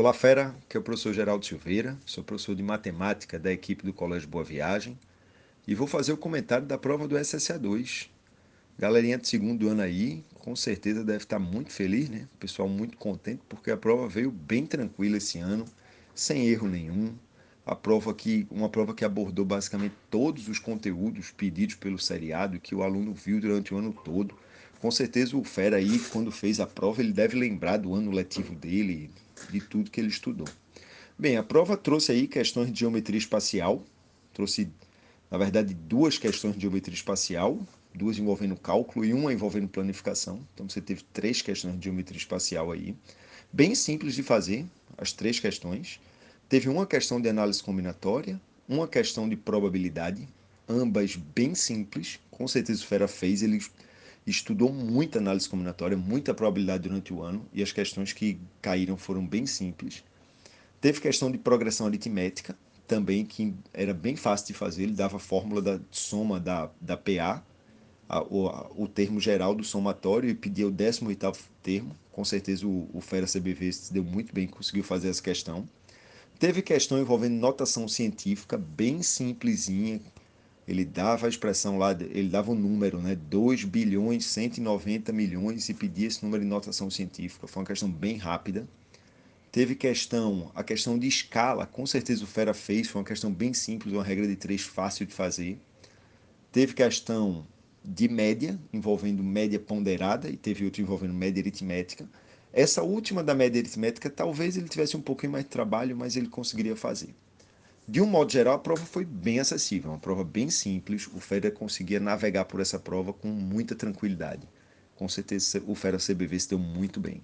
Olá, fera, que é o professor Geraldo Silveira, sou professor de matemática da equipe do Colégio Boa Viagem e vou fazer o comentário da prova do SSA2. Galerinha de segundo ano aí, com certeza deve estar muito feliz, né? pessoal muito contente porque a prova veio bem tranquila esse ano, sem erro nenhum. A prova que, uma prova que abordou basicamente todos os conteúdos pedidos pelo seriado que o aluno viu durante o ano todo. Com certeza o Fera aí, quando fez a prova, ele deve lembrar do ano letivo dele, de tudo que ele estudou. Bem, a prova trouxe aí questões de geometria espacial, trouxe, na verdade, duas questões de geometria espacial, duas envolvendo cálculo e uma envolvendo planificação. Então você teve três questões de geometria espacial aí, bem simples de fazer, as três questões. Teve uma questão de análise combinatória, uma questão de probabilidade, ambas bem simples. Com certeza o Fera fez, ele estudou muita análise combinatória, muita probabilidade durante o ano, e as questões que caíram foram bem simples. Teve questão de progressão aritmética, também, que era bem fácil de fazer, ele dava a fórmula da soma da, da PA, a, o, o termo geral do somatório, e pedia o 18º termo. Com certeza o, o Fera CBV se deu muito bem, conseguiu fazer essa questão. Teve questão envolvendo notação científica, bem simplesinha, ele dava a expressão lá, ele dava o um número, né? 2 bilhões 190 milhões e pedia esse número de notação científica. Foi uma questão bem rápida. Teve questão, a questão de escala, com certeza o Fera fez, foi uma questão bem simples, uma regra de três fácil de fazer. Teve questão de média, envolvendo média ponderada, e teve outra envolvendo média aritmética. Essa última da média aritmética, talvez ele tivesse um pouquinho mais de trabalho, mas ele conseguiria fazer. De um modo geral, a prova foi bem acessível, uma prova bem simples. O Fera conseguia navegar por essa prova com muita tranquilidade. Com certeza o Fera CBV se deu muito bem.